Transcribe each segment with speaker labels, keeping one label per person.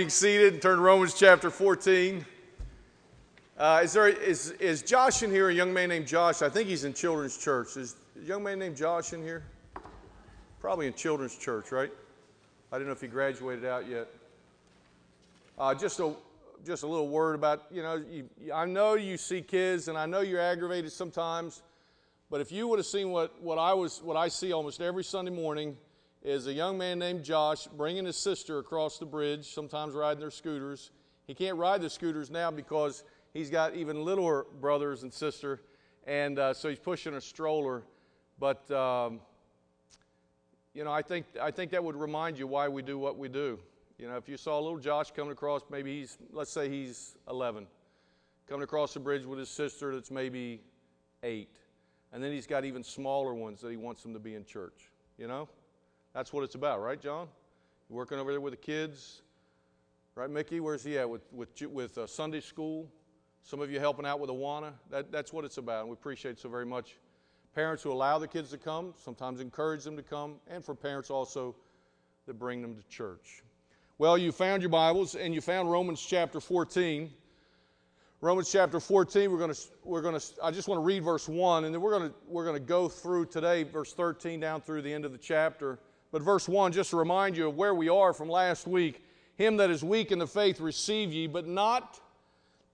Speaker 1: Being seated and turn to Romans chapter 14. Uh, is, there, is, is Josh in here, a young man named Josh? I think he's in children's church. Is a young man named Josh in here? Probably in children's church, right? I don't know if he graduated out yet. Uh, just, a, just a little word about, you know, you, I know you see kids and I know you're aggravated sometimes, but if you would have seen what, what, I was, what I see almost every Sunday morning – is a young man named Josh bringing his sister across the bridge, sometimes riding their scooters. He can't ride the scooters now because he's got even littler brothers and sister, and uh, so he's pushing a stroller. But um, you know, I think I think that would remind you why we do what we do. You know, if you saw little Josh coming across, maybe he's let's say he's 11, coming across the bridge with his sister that's maybe eight, and then he's got even smaller ones that he wants them to be in church. You know. That's what it's about, right, John? Working over there with the kids, right, Mickey? Where's he at with with with uh, Sunday school? Some of you helping out with Awana. That, that's what it's about, and we appreciate so very much. Parents who allow the kids to come, sometimes encourage them to come, and for parents also that bring them to church. Well, you found your Bibles and you found Romans chapter 14. Romans chapter 14, we're going to, we're going to, I just want to read verse 1, and then we're going to, we're going to go through today, verse 13 down through the end of the chapter. But verse 1, just to remind you of where we are from last week Him that is weak in the faith receive ye, but not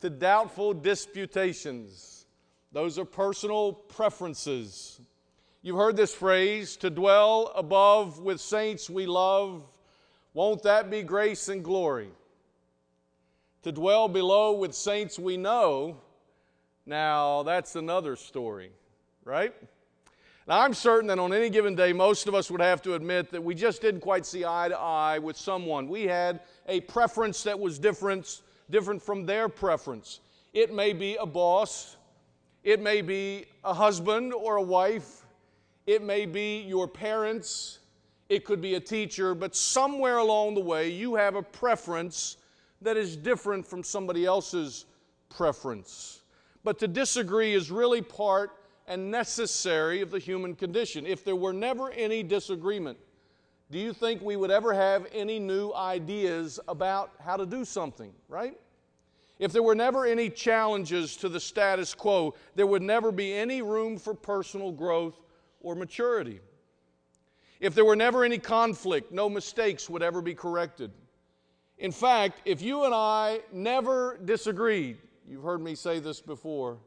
Speaker 1: to doubtful disputations. Those are personal preferences. You've heard this phrase to dwell above with saints we love. Won't that be grace and glory? To dwell below with saints we know, now that's another story, right? Now, I'm certain that on any given day, most of us would have to admit that we just didn't quite see eye to eye with someone. We had a preference that was different, different from their preference. It may be a boss, it may be a husband or a wife, it may be your parents, it could be a teacher, but somewhere along the way, you have a preference that is different from somebody else's preference. But to disagree is really part and necessary of the human condition. If there were never any disagreement, do you think we would ever have any new ideas about how to do something, right? If there were never any challenges to the status quo, there would never be any room for personal growth or maturity. If there were never any conflict, no mistakes would ever be corrected. In fact, if you and I never disagreed, you've heard me say this before,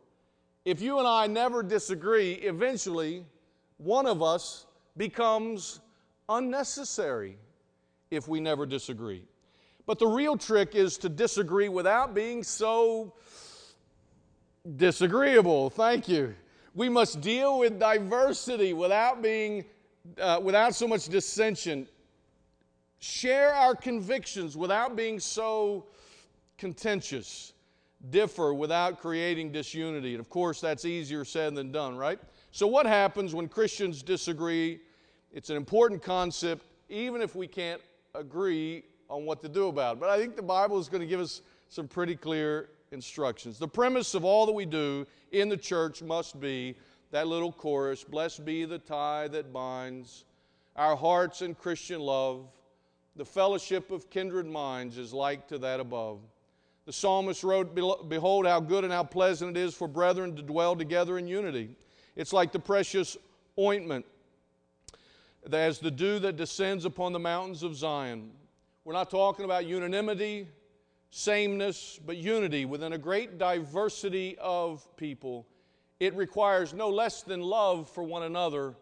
Speaker 1: if you and I never disagree, eventually one of us becomes unnecessary if we never disagree. But the real trick is to disagree without being so disagreeable. Thank you. We must deal with diversity without being uh, without so much dissension. Share our convictions without being so contentious differ without creating disunity. And of course, that's easier said than done, right? So, what happens when Christians disagree? It's an important concept, even if we can't agree on what to do about it. But I think the Bible is going to give us some pretty clear instructions. The premise of all that we do in the church must be that little chorus Blessed be the tie that binds our hearts in Christian love. The fellowship of kindred minds is like to that above. The psalmist wrote, Behold, how good and how pleasant it is for brethren to dwell together in unity. It's like the precious ointment as the dew that descends upon the mountains of Zion. We're not talking about unanimity, sameness, but unity within a great diversity of people. It requires no less than love for one another,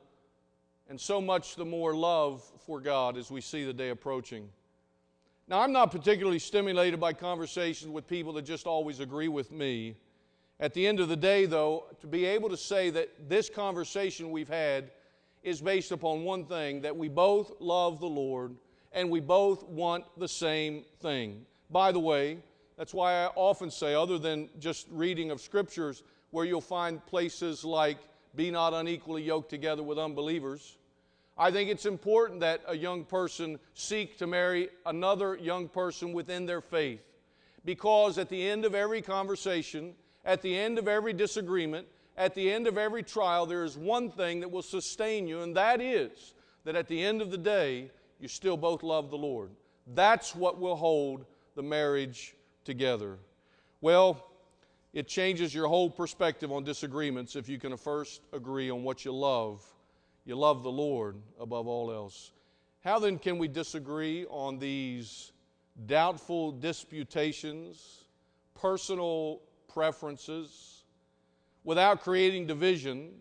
Speaker 1: and so much the more love for God as we see the day approaching. Now, I'm not particularly stimulated by conversations with people that just always agree with me. At the end of the day, though, to be able to say that this conversation we've had is based upon one thing that we both love the Lord and we both want the same thing. By the way, that's why I often say, other than just reading of scriptures, where you'll find places like, be not unequally yoked together with unbelievers I think it's important that a young person seek to marry another young person within their faith. Because at the end of every conversation, at the end of every disagreement, at the end of every trial, there is one thing that will sustain you, and that is that at the end of the day, you still both love the Lord. That's what will hold the marriage together. Well, it changes your whole perspective on disagreements if you can first agree on what you love. You love the Lord above all else. How then can we disagree on these doubtful disputations, personal preferences, without creating division,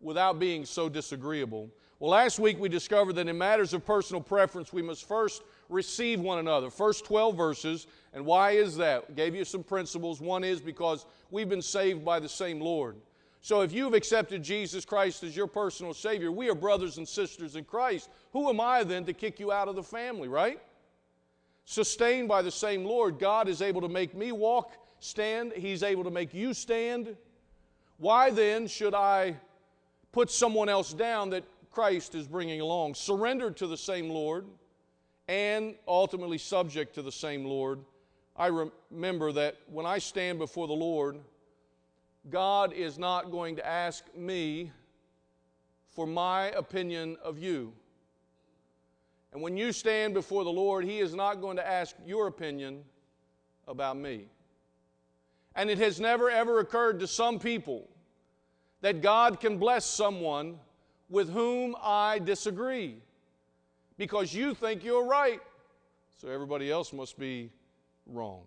Speaker 1: without being so disagreeable? Well, last week we discovered that in matters of personal preference, we must first receive one another. First 12 verses. And why is that? Gave you some principles. One is because we've been saved by the same Lord. So if you've accepted Jesus Christ as your personal Savior, we are brothers and sisters in Christ. Who am I then to kick you out of the family, right? Sustained by the same Lord, God is able to make me walk, stand. He's able to make you stand. Why then should I put someone else down that Christ is bringing along, surrendered to the same Lord and ultimately subject to the same Lord, I remember that when I stand before the Lord, God is not going to ask me for my opinion of you. And when you stand before the Lord, He is not going to ask your opinion about me. And it has never ever occurred to some people that God can bless someone with whom I disagree because you think you're right. So everybody else must be wrong.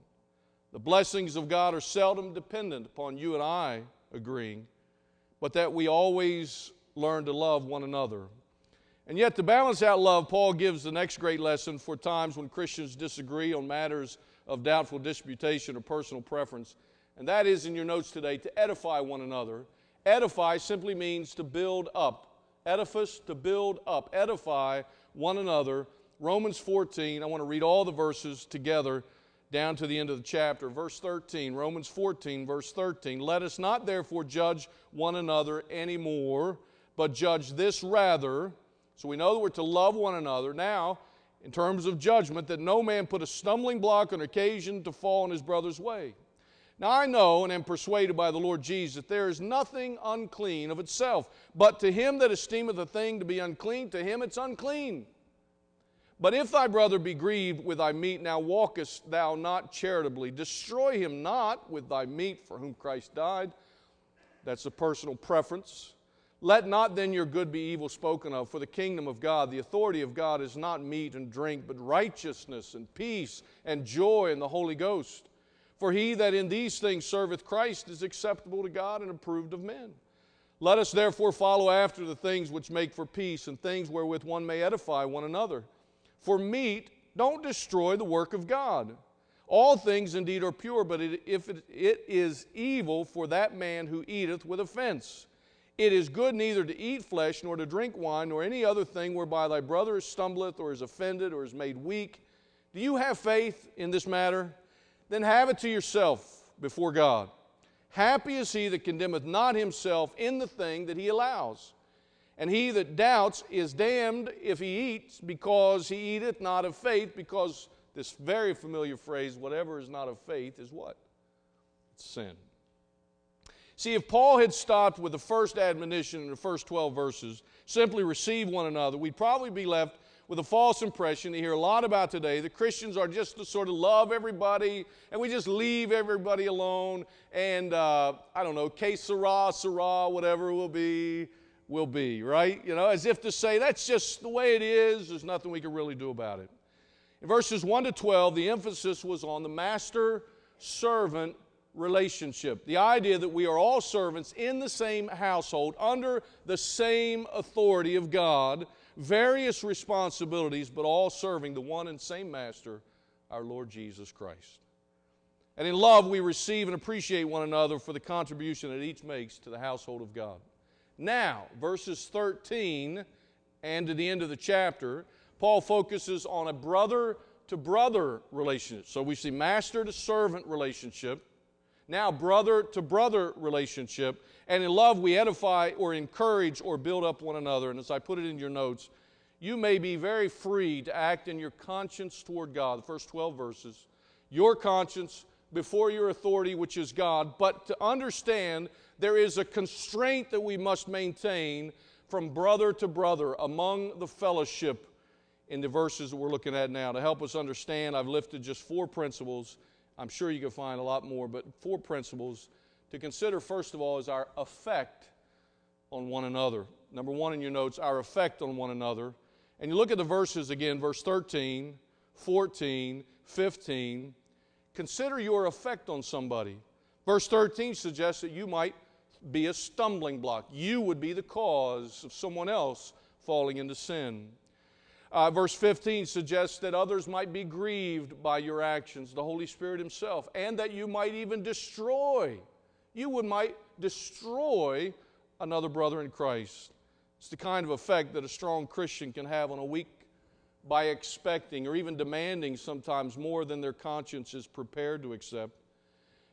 Speaker 1: The blessings of God are seldom dependent upon you and I agreeing, but that we always learn to love one another. And yet, to balance out love, Paul gives the next great lesson for times when Christians disagree on matters of doubtful disputation or personal preference. And that is in your notes today to edify one another. Edify simply means to build up edifice to build up, edify one another. Romans 14, I want to read all the verses together down to the end of the chapter. Verse 13, Romans 14, verse 13. Let us not therefore judge one another anymore, but judge this rather. So we know that we're to love one another. Now, in terms of judgment, that no man put a stumbling block on occasion to fall in his brother's way. Now I know and am persuaded by the Lord Jesus that there is nothing unclean of itself, but to him that esteemeth a thing to be unclean, to him it's unclean. But if thy brother be grieved with thy meat, now walkest thou not charitably. Destroy him not with thy meat for whom Christ died. That's a personal preference. Let not then your good be evil spoken of, for the kingdom of God, the authority of God is not meat and drink, but righteousness and peace and joy in the Holy Ghost. For he that in these things serveth Christ is acceptable to God and approved of men. Let us therefore follow after the things which make for peace and things wherewith one may edify one another. For meat don't destroy the work of God. All things indeed are pure, but it, if it, it is evil for that man who eateth with offense. It is good neither to eat flesh, nor to drink wine, nor any other thing whereby thy brother stumbleth, or is offended, or is made weak. Do you have faith in this matter? then have it to yourself before God. Happy is he that condemneth not himself in the thing that he allows. And he that doubts is damned if he eats, because he eateth not of faith, because this very familiar phrase, whatever is not of faith, is what? It's sin. See, if Paul had stopped with the first admonition in the first 12 verses, simply receive one another, we'd probably be left with a false impression you hear a lot about today that Christians are just to sort of love everybody and we just leave everybody alone and uh, I don't know, que sera, sera, whatever will be, will be, right? You know, as if to say that's just the way it is, there's nothing we can really do about it. In verses 1 to 12, the emphasis was on the master servant relationship. The idea that we are all servants in the same household under the same authority of God various responsibilities, but all serving the one and same Master, our Lord Jesus Christ. And in love, we receive and appreciate one another for the contribution that each makes to the household of God. Now, verses 13 and to the end of the chapter, Paul focuses on a brother to brother relationship. So we see master to servant relationship, now brother to brother relationship, and in love, we edify or encourage or build up one another. And as I put it in your notes, you may be very free to act in your conscience toward God. The first 12 verses. Your conscience before your authority, which is God. But to understand there is a constraint that we must maintain from brother to brother among the fellowship in the verses that we're looking at now. To help us understand, I've lifted just four principles. I'm sure you can find a lot more, but four principles to consider, first of all, is our effect on one another. Number one in your notes, our effect on one another. And you look at the verses again, verse 13, 14, 15. Consider your effect on somebody. Verse 13 suggests that you might be a stumbling block. You would be the cause of someone else falling into sin. Uh, verse 15 suggests that others might be grieved by your actions, the Holy Spirit Himself, and that you might even destroy. You would might destroy another brother in Christ. It's the kind of effect that a strong Christian can have on a weak by expecting or even demanding sometimes more than their conscience is prepared to accept.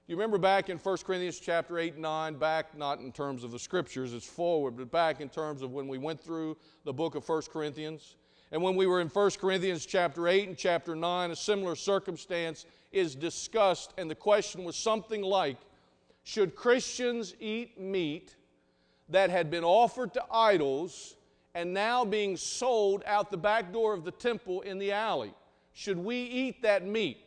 Speaker 1: You remember back in 1 Corinthians chapter 8 and 9, back not in terms of the scriptures, it's forward, but back in terms of when we went through the book of 1 Corinthians. And when we were in 1 Corinthians chapter 8 and chapter 9, a similar circumstance is discussed, and the question was something like Should Christians eat meat that had been offered to idols and now being sold out the back door of the temple in the alley. Should we eat that meat?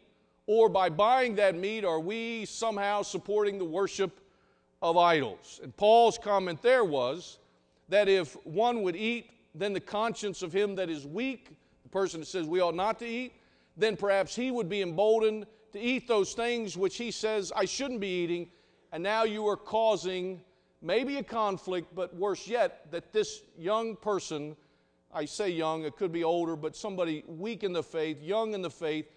Speaker 1: Or by buying that meat, are we somehow supporting the worship of idols? And Paul's comment there was that if one would eat, then the conscience of him that is weak, the person that says we ought not to eat, then perhaps he would be emboldened to eat those things which he says I shouldn't be eating, and now you are causing maybe a conflict, but worse yet, that this young person, I say young, it could be older, but somebody weak in the faith, young in the faith,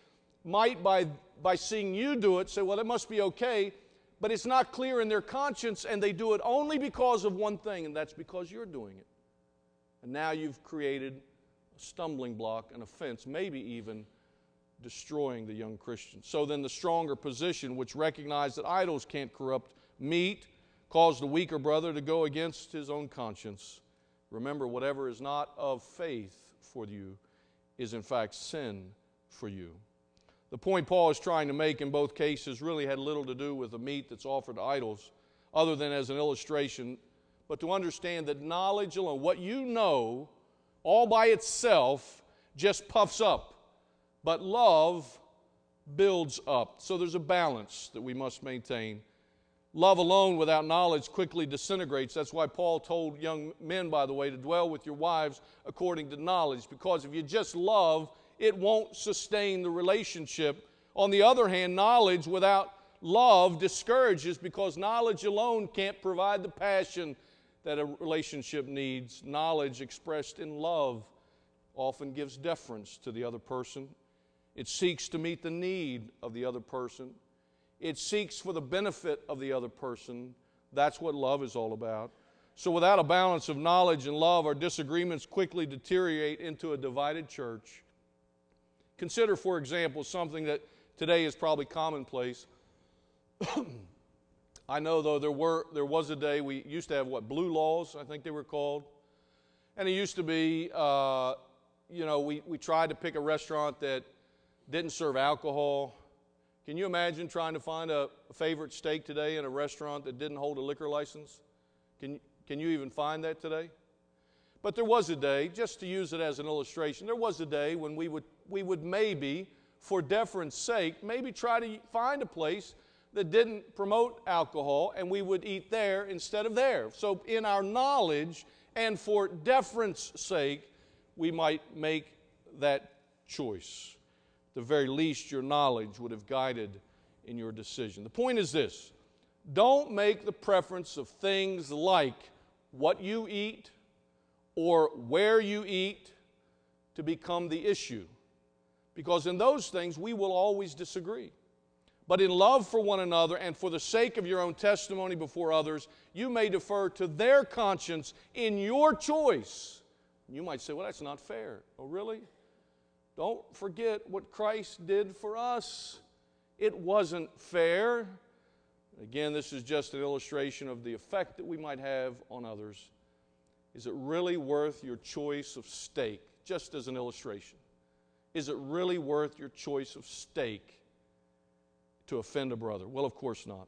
Speaker 1: might, by, by seeing you do it, say, well, it must be okay, but it's not clear in their conscience, and they do it only because of one thing, and that's because you're doing it. And now you've created a stumbling block, an offense, maybe even destroying the young Christian. So then, the stronger position, which recognizes that idols can't corrupt meat, caused the weaker brother to go against his own conscience. Remember, whatever is not of faith for you is in fact sin for you. The point Paul is trying to make in both cases really had little to do with the meat that's offered to idols, other than as an illustration, but to understand that knowledge alone, what you know, all by itself, just puffs up, but love builds up. So there's a balance that we must maintain. Love alone without knowledge quickly disintegrates. That's why Paul told young men, by the way, to dwell with your wives according to knowledge, because if you just love, it won't sustain the relationship. On the other hand, knowledge without love discourages because knowledge alone can't provide the passion that a relationship needs. Knowledge expressed in love often gives deference to the other person, it seeks to meet the need of the other person. It seeks for the benefit of the other person. That's what love is all about. So, without a balance of knowledge and love, our disagreements quickly deteriorate into a divided church. Consider, for example, something that today is probably commonplace. I know, though, there, were, there was a day we used to have what, blue laws, I think they were called. And it used to be, uh, you know, we, we tried to pick a restaurant that didn't serve alcohol can you imagine trying to find a, favorite steak today in a restaurant that didn't hold a liquor license? Can, can you even find that today? But there was a day, just to use it as an illustration, there was a day when we would, we would maybe, for deference sake, maybe try to find a place that didn't promote alcohol and we would eat there instead of there. So, in our knowledge and for deference sake, we might make that choice the very least, your knowledge would have guided in your decision. The point is this don't make the preference of things like what you eat or where you eat to become the issue. Because in those things, we will always disagree. But in love for one another and for the sake of your own testimony before others, you may defer to their conscience in your choice. You might say, well, that's not fair. Oh, really? Don't forget what Christ did for us. It wasn't fair. Again, this is just an illustration of the effect that we might have on others. Is it really worth your choice of steak? Just as an illustration. Is it really worth your choice of steak to offend a brother? Well, of course not.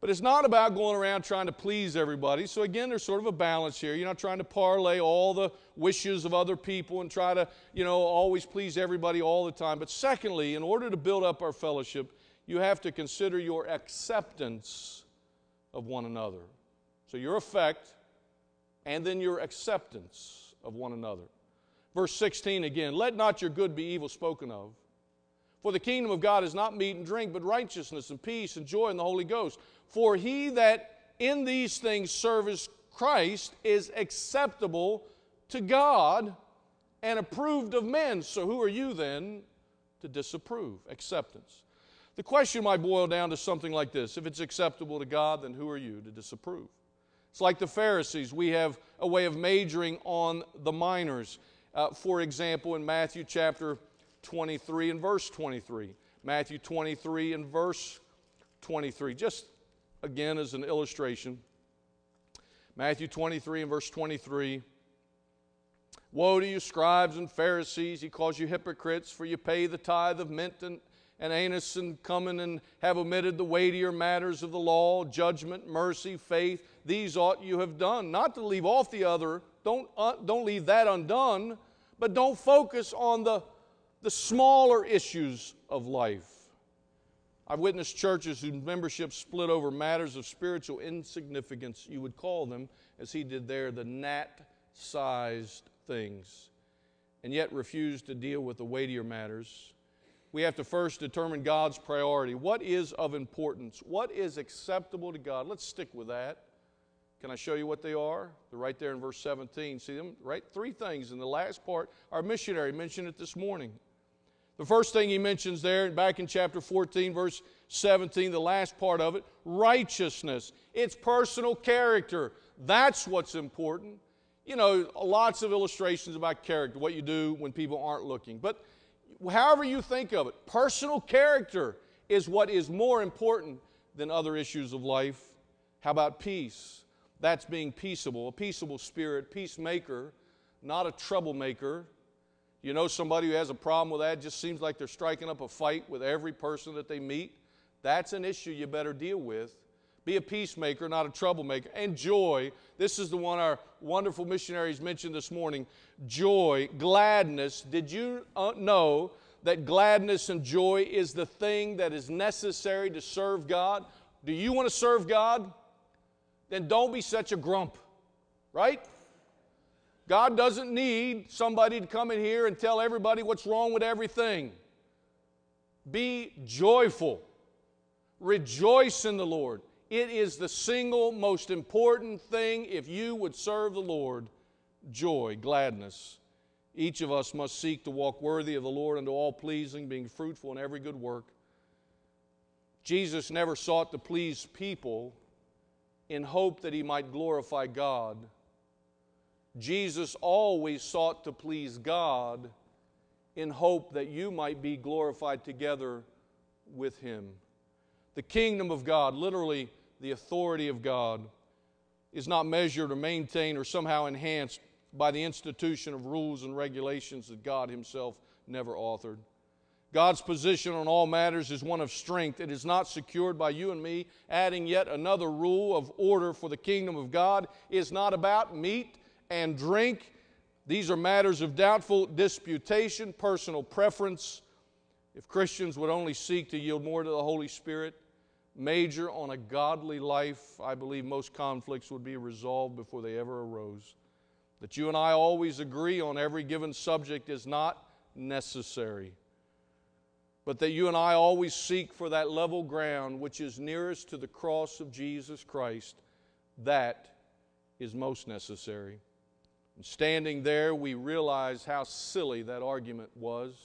Speaker 1: But it's not about going around trying to please everybody. So, again, there's sort of a balance here. You're not trying to parlay all the wishes of other people and try to, you know, always please everybody all the time. But, secondly, in order to build up our fellowship, you have to consider your acceptance of one another. So, your effect and then your acceptance of one another. Verse 16 again let not your good be evil spoken of. For the kingdom of God is not meat and drink, but righteousness and peace and joy in the Holy Ghost. For he that in these things serves Christ is acceptable to God and approved of men. So who are you then to disapprove? Acceptance. The question might boil down to something like this If it's acceptable to God, then who are you to disapprove? It's like the Pharisees. We have a way of majoring on the minors. Uh, for example, in Matthew chapter 23 and verse 23. Matthew 23 and verse 23. Just again as an illustration. Matthew 23 and verse 23. Woe to you, scribes and Pharisees! He calls you hypocrites, for you pay the tithe of mint and, and anise, and cummin and have omitted the weightier matters of the law, judgment, mercy, faith. These ought you have done. Not to leave off the other, don't, uh, don't leave that undone, but don't focus on the, the smaller issues of life. I've witnessed churches whose membership split over matters of spiritual insignificance, you would call them, as he did there, the gnat sized things, and yet refuse to deal with the weightier matters. We have to first determine God's priority. What is of importance? What is acceptable to God? Let's stick with that. Can I show you what they are? They're right there in verse 17. See them? Right? Three things. In the last part, our missionary mentioned it this morning. The first thing he mentions there, back in chapter 14, verse 17, the last part of it, righteousness. It's personal character. That's what's important. You know, lots of illustrations about character, what you do when people aren't looking. But however you think of it, personal character is what is more important than other issues of life. How about peace? That's being peaceable, a peaceable spirit, peacemaker, not a troublemaker you know somebody who has a problem with that, just seems like they're striking up a fight with every person that they meet? That's an issue you better deal with. Be a peacemaker, not a troublemaker. And joy, this is the one our wonderful missionaries mentioned this morning joy, gladness. Did you uh, know that gladness and joy is the thing that is necessary to serve God? Do you want to serve God? Then don't be such a grump, right? God doesn't need somebody to come in here and tell everybody what's wrong with everything. Be joyful. Rejoice in the Lord. It is the single most important thing if you would serve the Lord joy, gladness. Each of us must seek to walk worthy of the Lord unto all pleasing, being fruitful in every good work. Jesus never sought to please people in hope that he might glorify God. Jesus always sought to please God in hope that you might be glorified together with Him. The kingdom of God, literally the authority of God, is not measured or maintained or somehow enhanced by the institution of rules and regulations that God Himself never authored. God's position on all matters is one of strength. It is not secured by you and me adding yet another rule of order for the kingdom of God. Is not about meat and drink. These are matters of doubtful disputation, personal preference. If Christians would only seek to yield more to the Holy Spirit, major on a godly life, I believe most conflicts would be resolved before they ever arose. That you and I always agree on every given subject is not necessary. But that you and I always seek for that level ground which is nearest to the cross of Jesus Christ, that is most necessary. And standing there, we realize how silly that argument was,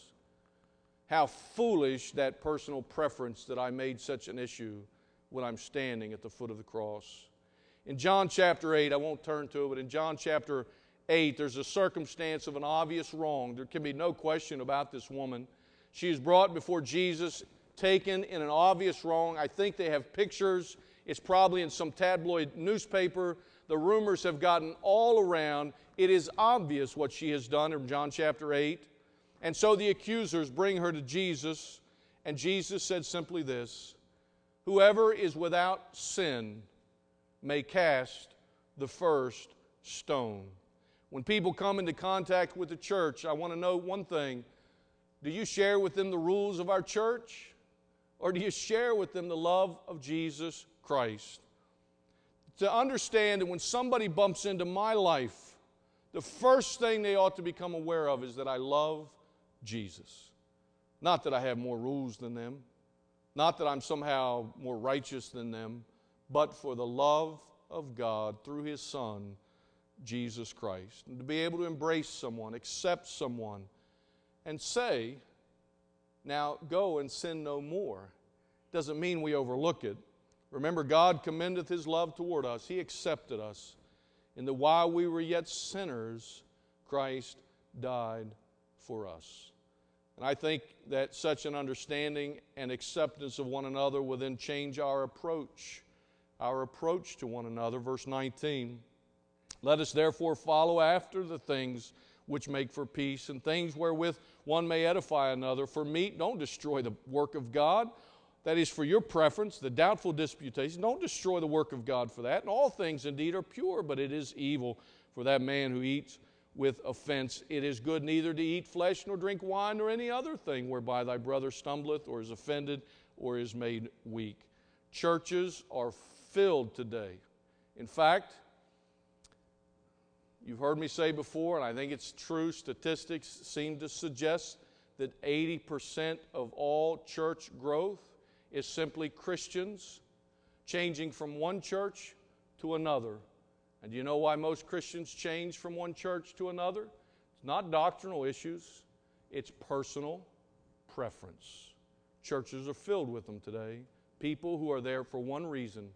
Speaker 1: how foolish that personal preference that I made such an issue when I'm standing at the foot of the cross. In John chapter 8, I won't turn to it, but in John chapter 8, there's a circumstance of an obvious wrong. There can be no question about this woman. She is brought before Jesus, taken in an obvious wrong. I think they have pictures. It's probably in some tabloid newspaper. The rumors have gotten all around. It is obvious what she has done in John chapter 8. And so the accusers bring her to Jesus, and Jesus said simply this Whoever is without sin may cast the first stone. When people come into contact with the church, I want to know one thing. Do you share with them the rules of our church? Or do you share with them the love of Jesus Christ? To understand that when somebody bumps into my life, the first thing they ought to become aware of is that I love Jesus. Not that I have more rules than them, not that I'm somehow more righteous than them, but for the love of God through His Son, Jesus Christ. And to be able to embrace someone, accept someone, and say, now go and sin no more, doesn't mean we overlook it. Remember, God commendeth His love toward us, He accepted us. In that while we were yet sinners, Christ died for us. And I think that such an understanding and acceptance of one another will then change our approach, our approach to one another. Verse 19 Let us therefore follow after the things which make for peace and things wherewith one may edify another. For meat, don't destroy the work of God. That is for your preference, the doubtful disputation. Don't destroy the work of God for that. And all things indeed are pure, but it is evil for that man who eats with offense. It is good neither to eat flesh nor drink wine nor any other thing whereby thy brother stumbleth or is offended or is made weak. Churches are filled today. In fact, you've heard me say before, and I think it's true, statistics seem to suggest that 80% of all church growth is simply Christians changing from one church to another and do you know why most Christians change from one church to another? It's not doctrinal issues, it's personal preference. Churches are filled with them today. People who are there for one reason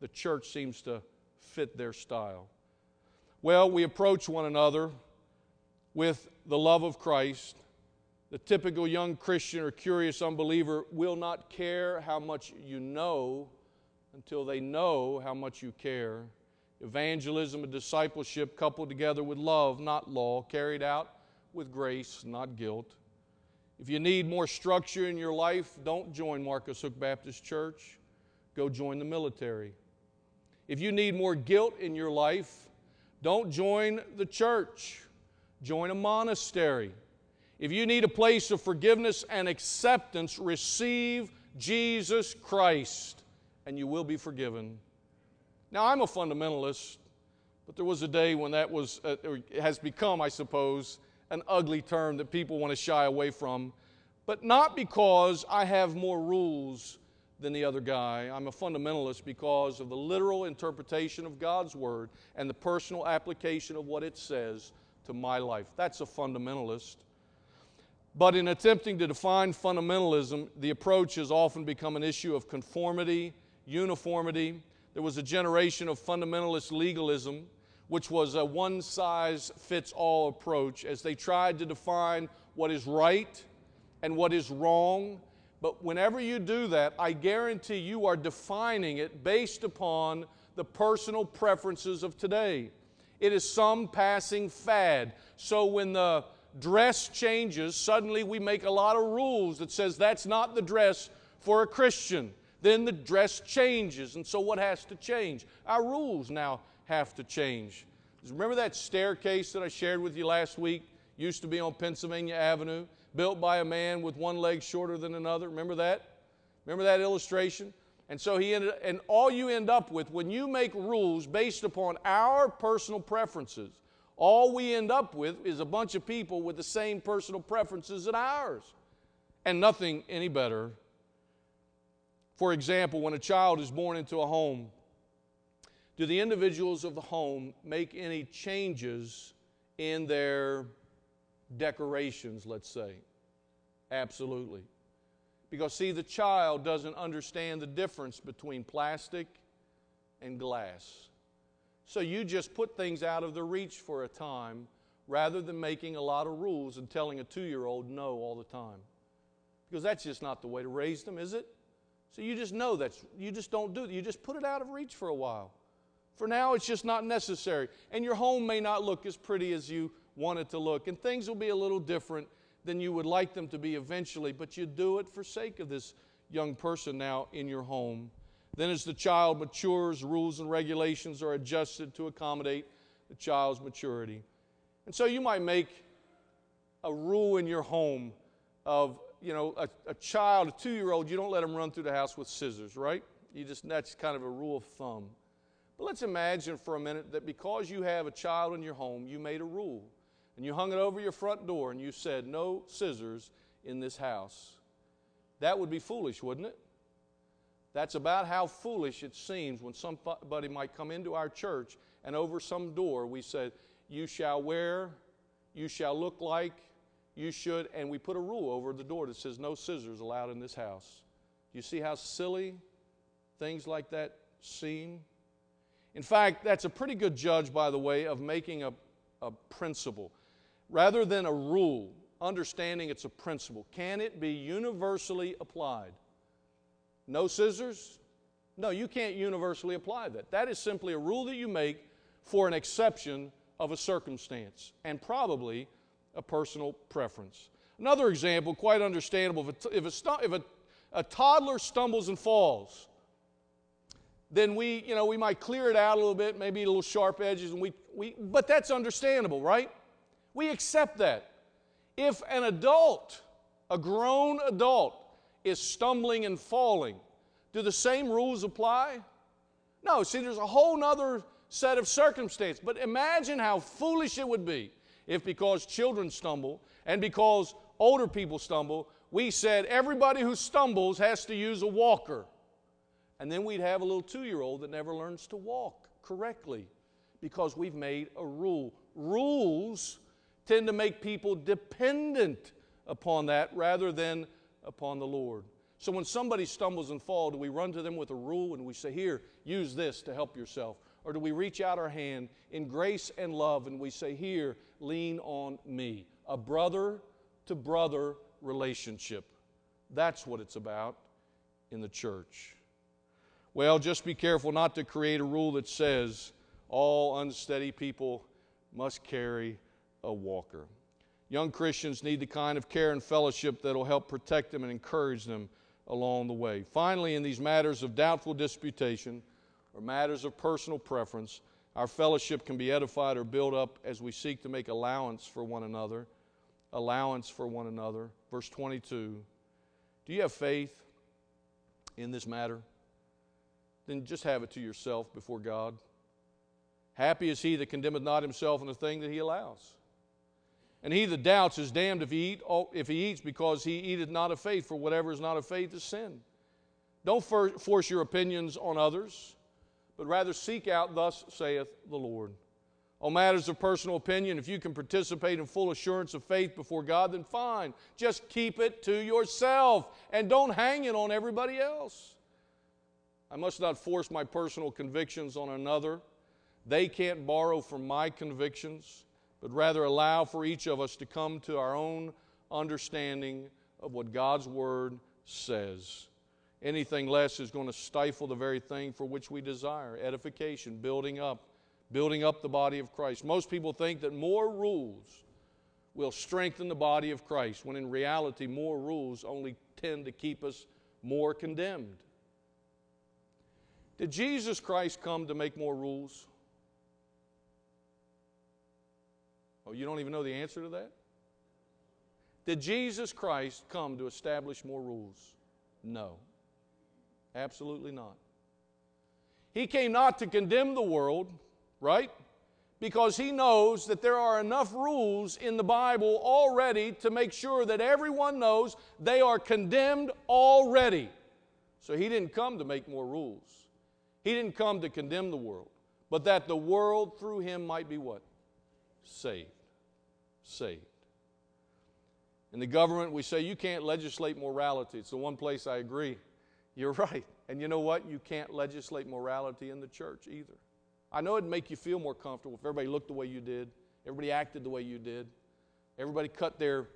Speaker 1: the church seems to fit their style. Well, we approach one another with the love of Christ. The typical young Christian or curious unbeliever will not care how much you know until they know how much you care. Evangelism and discipleship coupled together with love, not law, carried out with grace, not guilt. If you need more structure in your life, don't join Marcus Hook Baptist Church. Go join the military. If you need more guilt in your life, don't join the church. Join a monastery. If you need a place of forgiveness and acceptance, receive Jesus Christ and you will be forgiven. Now, I'm a fundamentalist, but there was a day when that was, uh, has become, I suppose, an ugly term that people want to shy away from. But not because I have more rules than the other guy. I'm a fundamentalist because of the literal interpretation of God's Word and the personal application of what it says to my life. That's a fundamentalist. But in attempting to define fundamentalism, the approach has often become an issue of conformity, uniformity, there was a generation of fundamentalist legalism, which was a one size fits all approach as they tried to define what is right and what is wrong. But whenever you do that, I guarantee you are defining it based upon the personal preferences of today. It is some passing fad. So when the dress changes, suddenly we make a lot of rules that says that's not the dress for a Christian then the dress changes. And so what has to change? Our rules now have to change. Remember that staircase that I shared with you last week? Used to be on Pennsylvania Avenue, built by a man with one leg shorter than another. Remember that? Remember that illustration? And so he ended, and all you end up with when you make rules based upon our personal preferences, all we end up with is a bunch of people with the same personal preferences as ours, and nothing any better for example, when a child is born into a home, do the individuals of the home make any changes in their decorations, let's say? Absolutely. Because, see, the child doesn't understand the difference between plastic and glass. So you just put things out of their reach for a time rather than making a lot of rules and telling a two year old no all the time. Because that's just not the way to raise them, is it? So you just know that you just don't do it. You just put it out of reach for a while. For now, it's just not necessary. And your home may not look as pretty as you want it to look, and things will be a little different than you would like them to be eventually, but you do it for sake of this young person now in your home. Then, as the child matures, rules and regulations are adjusted to accommodate the child's maturity. And so you might make a rule in your home of, you know, a, a child, a two year old, you don't let them run through the house with scissors, right? You just, that's kind of a rule of thumb. But let's imagine for a minute that because you have a child in your home, you made a rule and you hung it over your front door and you said, no scissors in this house. That would be foolish, wouldn't it? That's about how foolish it seems when somebody might come into our church and over some door we said, You shall wear, you shall look like, you should, and we put a rule over the door that says, No scissors allowed in this house. Do you see how silly things like that seem? In fact, that's a pretty good judge, by the way, of making a, a principle. Rather than a rule, understanding it's a principle. Can it be universally applied? No scissors? No, you can't universally apply that. That is simply a rule that you make for an exception of a circumstance and probably a personal preference. Another example, quite understandable, if a, if a, if a, a toddler stumbles and falls, then we, you know, we might clear it out a little bit, maybe a little sharp edges, and we, we, but that's understandable, right? We accept that. If an adult, a grown adult, is stumbling and falling, do the same rules apply? No, see, there's a whole other set of circumstances. But imagine how foolish it would be if, because children stumble and because older people stumble, we said everybody who stumbles has to use a walker. And then we'd have a little two year old that never learns to walk correctly because we've made a rule. Rules tend to make people dependent upon that rather than upon the Lord. So when somebody stumbles and falls, do we run to them with a rule and we say, Here, use this to help yourself? Or do we reach out our hand in grace and love and we say, Here, lean on me? A brother to brother relationship. That's what it's about in the church. Well, just be careful not to create a rule that says all unsteady people must carry a walker. Young Christians need the kind of care and fellowship that will help protect them and encourage them along the way. Finally, in these matters of doubtful disputation or matters of personal preference, our fellowship can be edified or built up as we seek to make allowance for one another. Allowance for one another. Verse 22 Do you have faith in this matter? Then just have it to yourself before God. Happy is he that condemneth not himself in the thing that he allows. And he that doubts is damned if he, eat, if he eats, because he eateth not of faith, for whatever is not of faith is sin. Don't for, force your opinions on others, but rather seek out, thus saith the Lord. On matters of personal opinion, if you can participate in full assurance of faith before God, then fine. Just keep it to yourself and don't hang it on everybody else. I must not force my personal convictions on another. They can't borrow from my convictions but rather allow for each of us to come to our own understanding of what God's Word says. Anything less is going to stifle the very thing for which we desire edification, building up, building up the body of Christ. Most people think that more rules will strengthen the body of Christ, when in reality, more rules only tend to keep us more condemned. Did Jesus Christ come to make more rules? Oh, you don't even know the answer to that? Did Jesus Christ come to establish more rules? No. Absolutely not. He came not to condemn the world, right? Because he knows that there are enough rules in the Bible already to make sure that everyone knows they are condemned already. So he didn't come to make more rules. He didn't come to condemn the world, but that the world through him might be what? Saved saved. In the government, we say you can't legislate morality. It's the one place I agree. You're right. And you know what? You can't legislate morality in the church either. I know it'd make you feel more comfortable if everybody looked the way you did, everybody acted the way you did, everybody cut their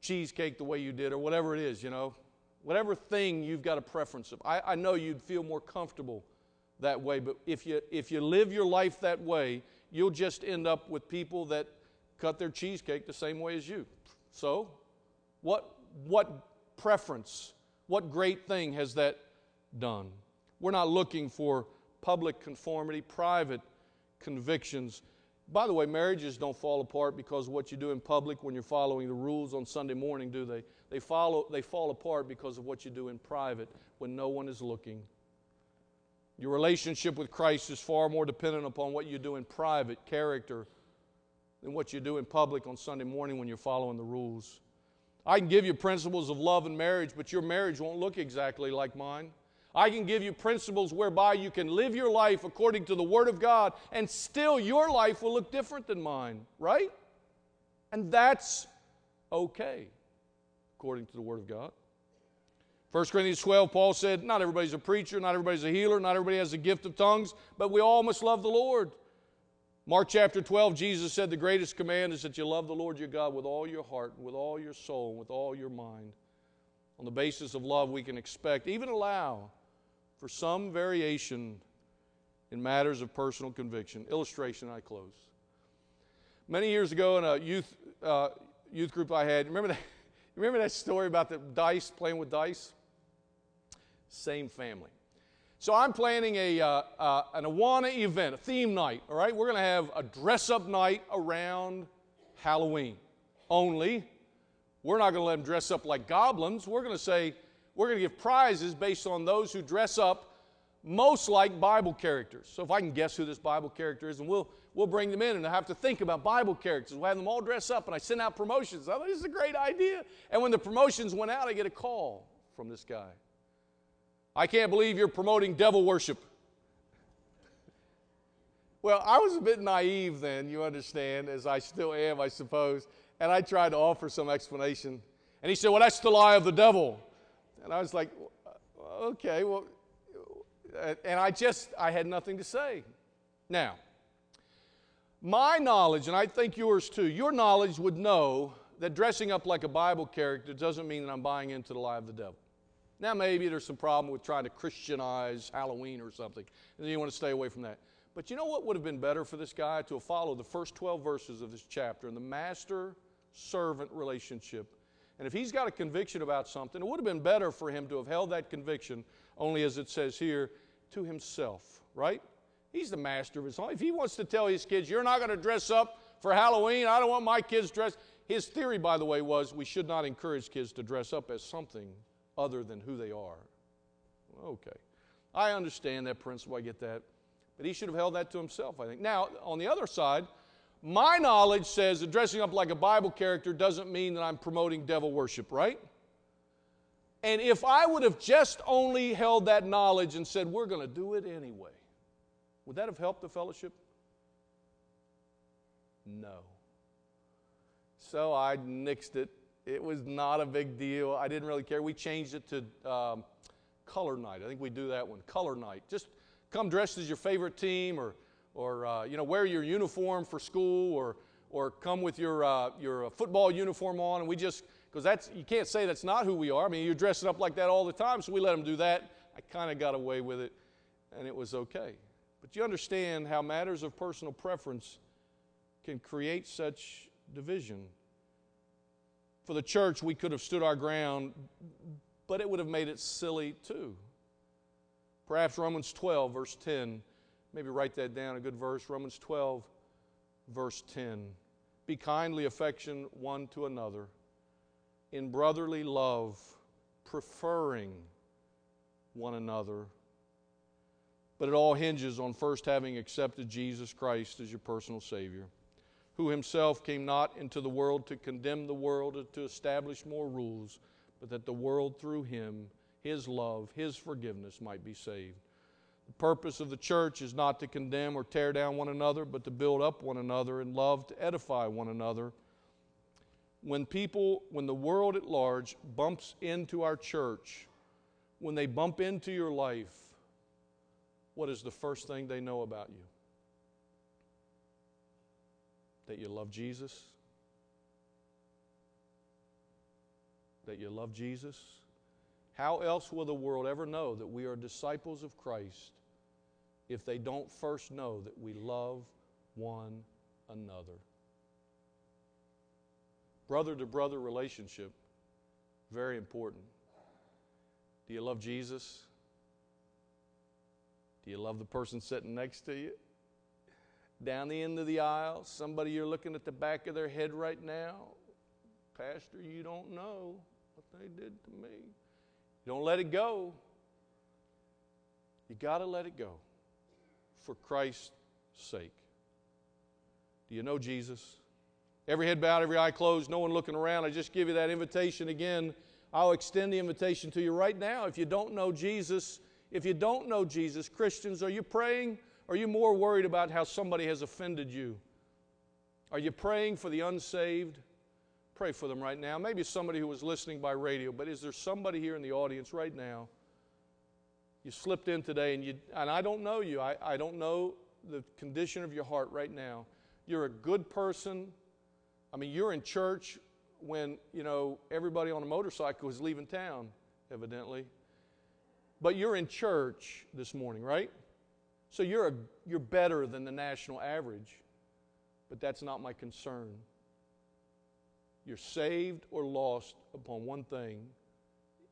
Speaker 1: cheesecake the way you did, or whatever it is, you know. Whatever thing you've got a preference of. I, I know you'd feel more comfortable that way, but if you, if you live your life that way, you'll just end up with people that cut their cheesecake the same way as you. So, what, what preference What great thing has that done? We're not looking for public conformity, private convictions. By the way, marriages don't fall apart because what you do in public when you're following the rules on Sunday morning, do they? They, follow, they fall apart because of what you do in private when no one is looking. Your relationship with Christ is far more dependent upon what you do in private, character, than what you do in public on Sunday morning when you're following the rules. I can give you principles of love and marriage, but your marriage won't look exactly like mine. I can give you principles whereby you can live your life according to the Word of God, and still your life will look different than mine, right? And that's okay, according to the Word of God. 1 Corinthians 12, Paul said, Not everybody's a preacher, not everybody's a healer, not everybody has a gift of tongues, but we all must love the Lord. Mark chapter 12, Jesus said, The greatest command is that you love the Lord your God with all your heart, with all your soul, and with all your mind. On the basis of love, we can expect, even allow, for some variation in matters of personal conviction. Illustration, I close. Many years ago in a youth, uh, youth group I had, remember that, remember that story about the dice, playing with dice? Same family. So I'm planning a, uh, uh, an Awana event, a theme night, all right? We're going to have a dress up night around Halloween. Only, we're not going to let them dress up like goblins. We're going to say, we're going to give prizes based on those who dress up most like Bible characters. So if I can guess who this Bible character is, and we'll, we'll bring them in and I have to think about Bible characters. We'll have them all dress up, and I send out promotions. I thought this is a great idea. And when the promotions went out, I get a call from this guy. I can't believe you're promoting devil worship. Well, I was a bit naive then, you understand, as I still am, I suppose. And I tried to offer some explanation. And he said, Well, that's the lie of the devil. And I was like, okay, well, and I just, I had nothing to say. Now, my knowledge, and I think yours too, your knowledge would know that dressing up like a Bible character doesn't mean that I'm buying into the lie of the devil. Now, maybe there's some problem with trying to Christianize Halloween or something, and you want to stay away from that. But you know what would have been better for this guy? To follow the first 12 verses of this chapter and the master servant relationship and if he's got a conviction about something, it would have been better for him to have held that conviction, only as it says here, to himself, right? He's the master of his. If he wants to tell his kids, you're not going to dress up for Halloween, I don't want my kids dressed. His theory, by the way, was we should not encourage kids to dress up as something other than who they are. Okay. I understand that principle, I get that. But he should have held that to himself, I think. Now, on the other side, my knowledge says that dressing up like a Bible character doesn't mean that I'm promoting devil worship, right? And if I would have just only held that knowledge and said, we're going to do it anyway, would that have helped the fellowship? No. So I nixed it. It was not a big deal. I didn't really care. We changed it to um, color night. I think we do that one. Color night. Just come dressed as your favorite team or or uh, you know, wear your uniform for school or, or come with your, uh, your uh, football uniform on. And we just, because that's, you can't say that's not who we are. I mean, you're dressing up like that all the time, so we let them do that. I kind of got away with it, and it was okay. But you understand how matters of personal preference can create such division. For the church, we could have stood our ground, but it would have made it silly too. Perhaps Romans 12, verse 10 Maybe write that down, a good verse. Romans 12, verse 10. Be kindly affection one to another in brotherly love, preferring one another. But it all hinges on first having accepted Jesus Christ as your personal Savior, who himself came not into the world to condemn the world or to establish more rules, but that the world through him, his love, his forgiveness might be saved. The purpose of the church is not to condemn or tear down one another, but to build up one another in love, to edify one another. When people, when the world at large bumps into our church, when they bump into your life, what is the first thing they know about you? That you love Jesus? That you love Jesus? How else will the world ever know that we are disciples of Christ if they don't first know that we love one another? Brother to brother relationship, very important. Do you love Jesus? Do you love the person sitting next to you? Down the end of the aisle, somebody you're looking at the back of their head right now. Pastor, you don't know what they did to me. Don't let it go. You got to let it go for Christ's sake. Do you know Jesus? Every head bowed, every eye closed, no one looking around. I just give you that invitation again. I'll extend the invitation to you right now. If you don't know Jesus, if you don't know Jesus, Christians, are you praying? Are you more worried about how somebody has offended you? Are you praying for the unsaved? Pray for them right now. Maybe somebody who was listening by radio, but is there somebody here in the audience right now? You slipped in today and you and I don't know you. I, I don't know the condition of your heart right now. You're a good person. I mean, you're in church when, you know, everybody on a motorcycle is leaving town, evidently. But you're in church this morning, right? So you're, a, you're better than the national average. But that's not my concern. You're saved or lost upon one thing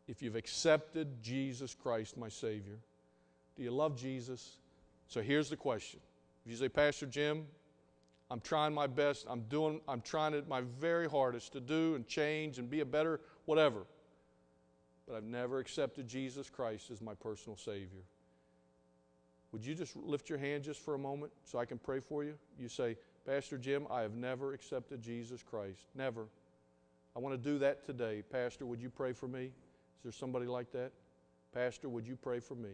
Speaker 1: if you've accepted Jesus Christ, my Savior. Do you love Jesus? So here's the question. If you say, Pastor Jim, I'm trying my best. I'm doing, I'm trying to, my very hardest to do and change and be a better whatever. But I've never accepted Jesus Christ as my personal Savior. Would you just lift your hand just for a moment so I can pray for you? You say, Pastor Jim, I have never accepted Jesus Christ. Never. I want to do that today. Pastor, would you pray for me? Is there somebody like that? Pastor, would you pray for me?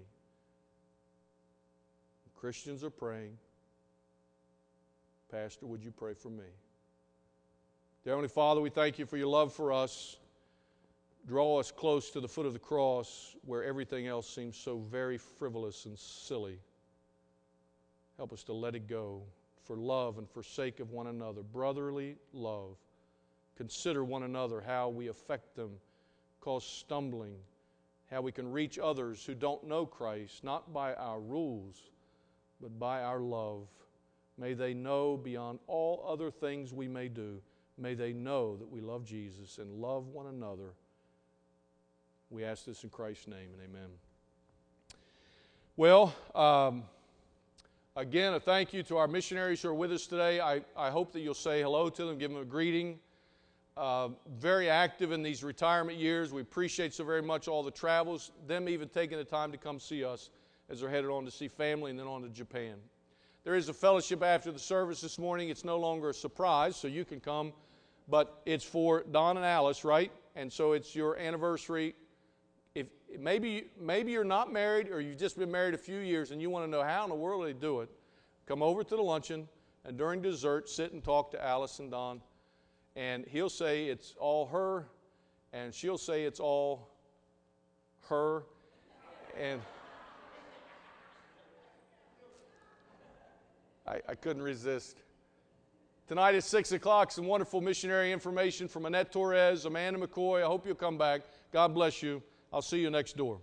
Speaker 1: Christians are praying. Pastor, would you pray for me? Dear Heavenly Father, we thank you for your love for us. Draw us close to the foot of the cross where everything else seems so very frivolous and silly. Help us to let it go for love and for sake of one another, brotherly love. Consider one another, how we affect them, cause stumbling, how we can reach others who don't know Christ, not by our rules, but by our love. May they know beyond all other things we may do, may they know that we love Jesus and love one another. We ask this in Christ's name and amen. Well, um, again, a thank you to our missionaries who are with us today. I, I hope that you'll say hello to them, give them a greeting. Uh, very active in these retirement years. We appreciate so very much all the travels, them even taking the time to come see us as they're headed on to see family and then on to Japan. There is a fellowship after the service this morning. It's no longer a surprise, so you can come, but it's for Don and Alice, right? And so it's your anniversary. Maybe maybe you're not married or you've just been married a few years and you want to know how in the world they do it, come over to the luncheon and during dessert sit and talk to Alice and Don, and he'll say it's all her, and she'll say it's all her, and. I, I couldn't resist. Tonight at 6 o'clock, some wonderful missionary information from Annette Torres, Amanda McCoy. I hope you'll come back. God bless you. I'll see you next door.